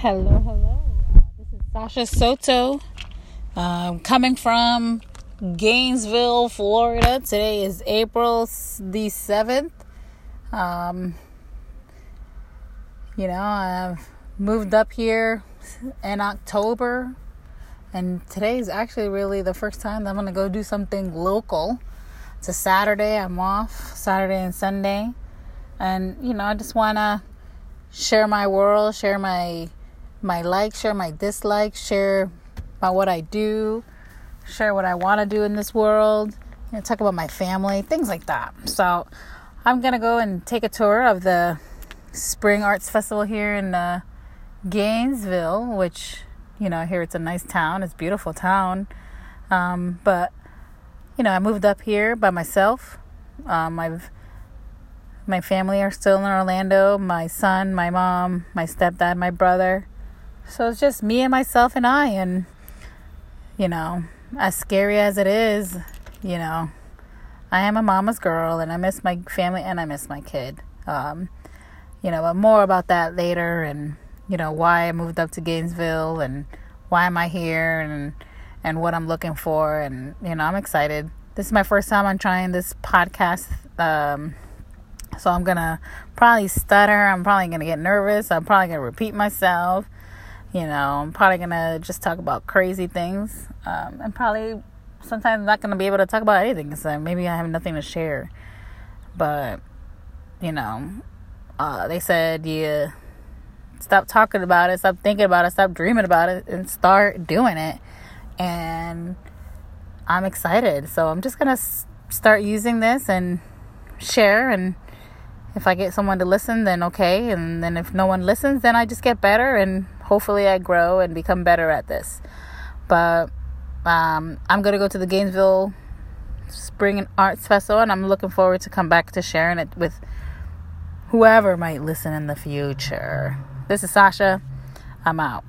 Hello, hello. Uh, this is Sasha Soto. Um, coming from Gainesville, Florida. Today is April the 7th. Um, you know, I've moved up here in October, and today is actually really the first time I'm going to go do something local. It's a Saturday, I'm off Saturday and Sunday, and you know, I just want to share my world, share my my likes, share my dislikes, share about what I do, share what I want to do in this world, you know, talk about my family, things like that. So I'm gonna go and take a tour of the Spring Arts Festival here in uh, Gainesville, which you know here it's a nice town, it's beautiful town, um, but you know I moved up here by myself. Um, I've my family are still in Orlando. My son, my mom, my stepdad, my brother. So it's just me and myself and I. And, you know, as scary as it is, you know, I am a mama's girl and I miss my family and I miss my kid. Um, you know, but more about that later and, you know, why I moved up to Gainesville and why am I here and, and what I'm looking for. And, you know, I'm excited. This is my first time I'm trying this podcast. Um, so I'm gonna probably stutter. I'm probably gonna get nervous. I'm probably gonna repeat myself. You know, I'm probably gonna just talk about crazy things, um, and probably sometimes I'm not gonna be able to talk about anything because maybe I have nothing to share. But you know, uh, they said yeah, stop talking about it, stop thinking about it, stop dreaming about it, and start doing it. And I'm excited, so I'm just gonna start using this and share and if I get someone to listen, then okay. And then if no one listens, then I just get better and hopefully I grow and become better at this. But um, I'm to go to the Gainesville Spring and Arts Festival and I'm looking forward to come back to sharing it with whoever might listen in the future. This is Sasha. I'm out.